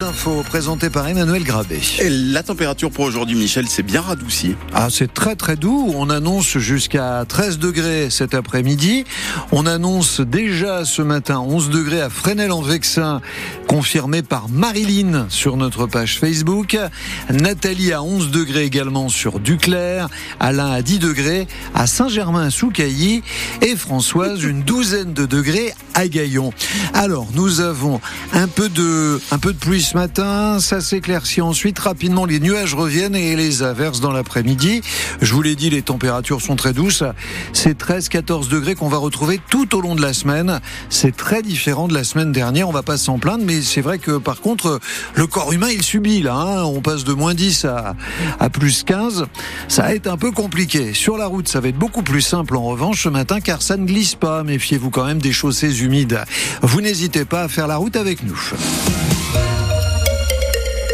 Info présentée par Emmanuel Grabé. Et la température pour aujourd'hui, Michel, c'est bien radouci. Ah, c'est très très doux. On annonce jusqu'à 13 degrés cet après-midi. On annonce déjà ce matin 11 degrés à Fresnel-en-Vexin, confirmé par Marilyn sur notre page Facebook. Nathalie à 11 degrés également sur Duclair. Alain à 10 degrés à Saint-Germain-sous-Cailly. Et Françoise, une douzaine de degrés à Gaillon. Alors, nous avons un peu de, un peu de pluie ce matin, ça s'éclaircit ensuite. Rapidement, les nuages reviennent et les averses dans l'après-midi. Je vous l'ai dit, les températures sont très douces. C'est 13-14 degrés qu'on va retrouver tout au long de la semaine. C'est très différent de la semaine dernière. On va pas s'en plaindre, mais c'est vrai que par contre, le corps humain, il subit là. Hein. On passe de moins 10 à, à plus 15. Ça va être un peu compliqué. Sur la route, ça va être beaucoup plus simple en revanche ce matin car ça ne glisse pas. Méfiez-vous quand même des chaussées humides. Vous n'hésitez pas à faire la route avec nous.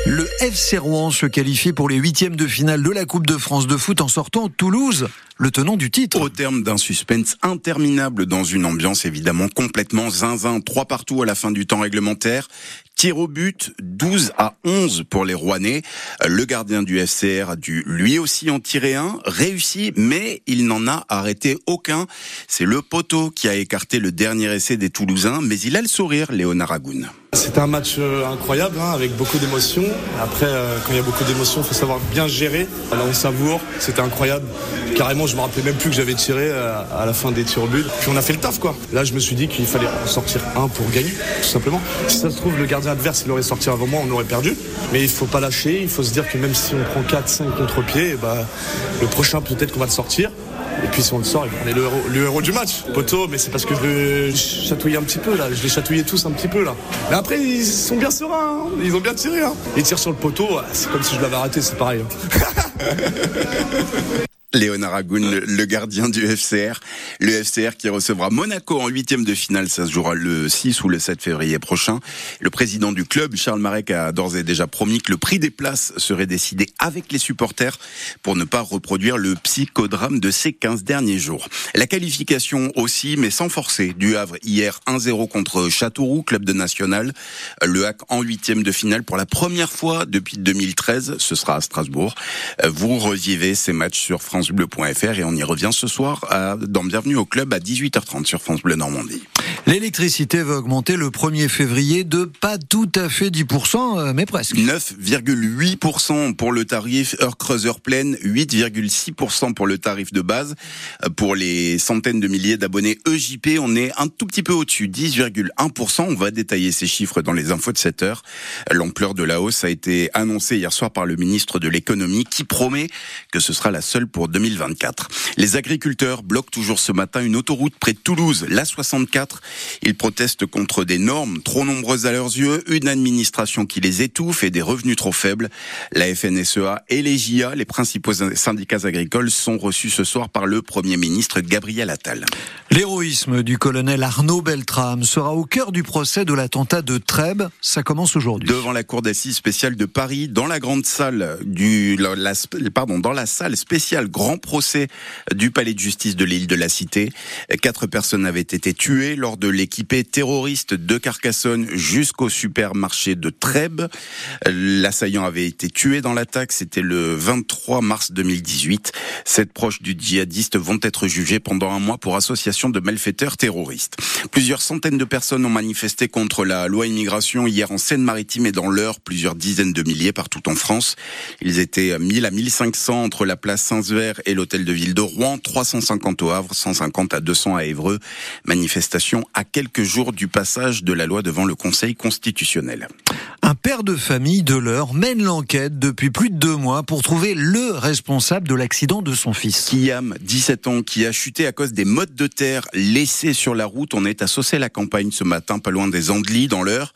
Le FC Rouen se qualifie pour les huitièmes de finale de la Coupe de France de foot en sortant Toulouse, le tenant du titre. Au terme d'un suspense interminable dans une ambiance évidemment complètement zinzin, trois partout à la fin du temps réglementaire. Tir au but, 12 à 11 pour les Rouennais. Le gardien du FCR a dû lui aussi en tirer un, réussi, mais il n'en a arrêté aucun. C'est le poteau qui a écarté le dernier essai des Toulousains, mais il a le sourire, Léonard Agoun. C'était un match euh, incroyable, hein, avec beaucoup d'émotions. Après, euh, quand il y a beaucoup d'émotions, il faut savoir bien gérer. Là, on savoure. C'était incroyable. Carrément, je me rappelais même plus que j'avais tiré euh, à la fin des tirs au but. Puis on a fait le taf, quoi. Là, je me suis dit qu'il fallait en sortir un pour gagner, tout simplement. Si ça se trouve, le gardien adverse, il aurait sorti avant moi, on aurait perdu. Mais il faut pas lâcher. Il faut se dire que même si on prend 4-5 contre-pieds, bah, le prochain, peut-être qu'on va le sortir. Et puis si on le sort, on est le héros, du match. Poteau, mais c'est parce que je le chatouillais un petit peu là. Je les chatouillais tous un petit peu là. Mais après, ils sont bien sereins. Hein. Ils ont bien tiré. Hein. Ils tirent sur le poteau. C'est comme si je l'avais raté, c'est pareil. Hein. Léonard Agoun, le gardien du FCR. Le FCR qui recevra Monaco en huitième de finale, ça se jouera le 6 ou le 7 février prochain. Le président du club, Charles Marek, a d'ores et déjà promis que le prix des places serait décidé avec les supporters pour ne pas reproduire le psychodrame de ces 15 derniers jours. La qualification aussi, mais sans forcer, du Havre hier 1-0 contre Châteauroux, club de national. Le HAC en huitième de finale pour la première fois depuis 2013, ce sera à Strasbourg. Vous revivez ces matchs sur France et on y revient ce soir à, dans Bienvenue au club à 18h30 sur France Bleu Normandie. L'électricité va augmenter le 1er février de pas tout à fait 10%, euh, mais presque. 9,8% pour le tarif heure creuseur pleine, 8,6% pour le tarif de base. Pour les centaines de milliers d'abonnés EJP, on est un tout petit peu au-dessus, 10,1%. On va détailler ces chiffres dans les infos de cette heure. L'ampleur de la hausse a été annoncée hier soir par le ministre de l'économie qui promet que ce sera la seule pour 2024. Les agriculteurs bloquent toujours ce matin une autoroute près de Toulouse, la 64. Ils protestent contre des normes trop nombreuses à leurs yeux, une administration qui les étouffe et des revenus trop faibles. La FNSEA et les JA, les principaux syndicats agricoles, sont reçus ce soir par le Premier ministre Gabriel Attal. L'héroïsme du colonel Arnaud Beltrame sera au cœur du procès de l'attentat de Trèbes. Ça commence aujourd'hui. Devant la cour d'assises spéciale de Paris, dans la grande salle du, la, pardon, dans la salle spéciale grand procès du palais de justice de l'île de la Cité. Quatre personnes avaient été tuées lors de l'équipée terroriste de Carcassonne jusqu'au supermarché de Trèbes. L'assaillant avait été tué dans l'attaque. C'était le 23 mars 2018. Sept proches du djihadiste vont être jugés pendant un mois pour association de malfaiteurs terroristes. Plusieurs centaines de personnes ont manifesté contre la loi immigration hier en Seine-Maritime et dans l'heure, plusieurs dizaines de milliers partout en France. Ils étaient 1000 à 1500 entre la place Saint-Sever et l'hôtel de ville de Rouen, 350 au Havre, 150 à 200 à Évreux. Manifestation à quelques jours du passage de la loi devant le Conseil constitutionnel. Un père de famille de l'heure mène l'enquête depuis plus de deux mois pour trouver le responsable de l'accident de son fils. Kiam, 17 ans, qui a chuté à cause des modes de terre laissé sur la route. On est à la campagne ce matin, pas loin des Andelys, dans l'heure.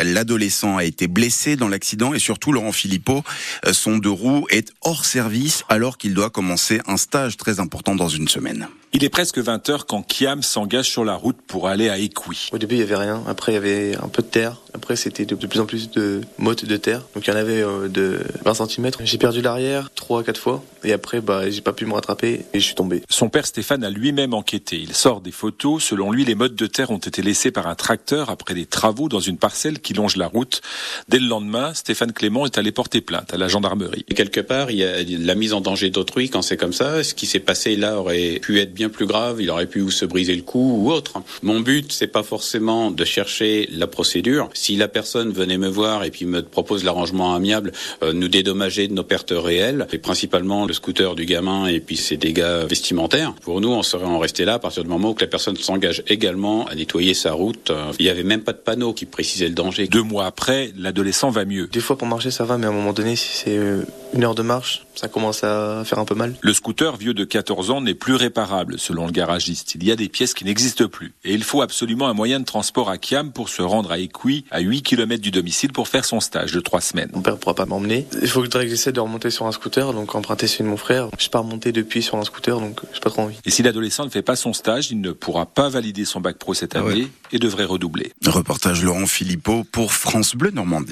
L'adolescent a été blessé dans l'accident et surtout Laurent Philippot, euh, son deux roues est hors service alors qu'il doit commencer un stage très important dans une semaine. Il est presque 20 heures quand Kiam s'engage sur la route pour aller à Écoui. Au début, il y avait rien. Après, il y avait un peu de terre. Après, c'était de plus en plus plus de mottes de terre. Donc il y en avait euh, de 20 cm. J'ai perdu l'arrière 3 à 4 fois et après bah j'ai pas pu me rattraper et je suis tombé. Son père Stéphane a lui-même enquêté. Il sort des photos. Selon lui, les mottes de terre ont été laissées par un tracteur après des travaux dans une parcelle qui longe la route. Dès le lendemain, Stéphane Clément est allé porter plainte à la gendarmerie. Et quelque part, il y a la mise en danger d'autrui quand c'est comme ça. Ce qui s'est passé là aurait pu être bien plus grave. Il aurait pu se briser le cou ou autre. Mon but, c'est pas forcément de chercher la procédure. Si la personne venait me voir et puis me propose l'arrangement amiable, euh, nous dédommager de nos pertes réelles, et principalement le scooter du gamin et puis ses dégâts vestimentaires, pour nous, on serait en resté là à partir du moment où la personne s'engage également à nettoyer sa route. Euh, il n'y avait même pas de panneau qui précisait le danger. Deux mois après, l'adolescent va mieux. Des fois pour marcher ça va, mais à un moment donné, si c'est euh, une heure de marche, ça commence à faire un peu mal. Le scooter vieux de 14 ans n'est plus réparable, selon le garagiste. Il y a des pièces qui n'existent plus. Et il faut absolument un moyen de transport à Kiam pour se rendre à Écouy, à 8 km du domicile, pour faire son stage de trois semaines. Mon père ne pourra pas m'emmener. Il faut que j'essaie de remonter sur un scooter, donc emprunter celui de mon frère. Je suis pas remonté depuis sur un scooter, donc j'ai pas trop envie. Et si l'adolescent ne fait pas son stage, il ne pourra pas valider son bac pro cette année et devrait redoubler. Reportage Laurent Philippot pour France Bleu Normandie.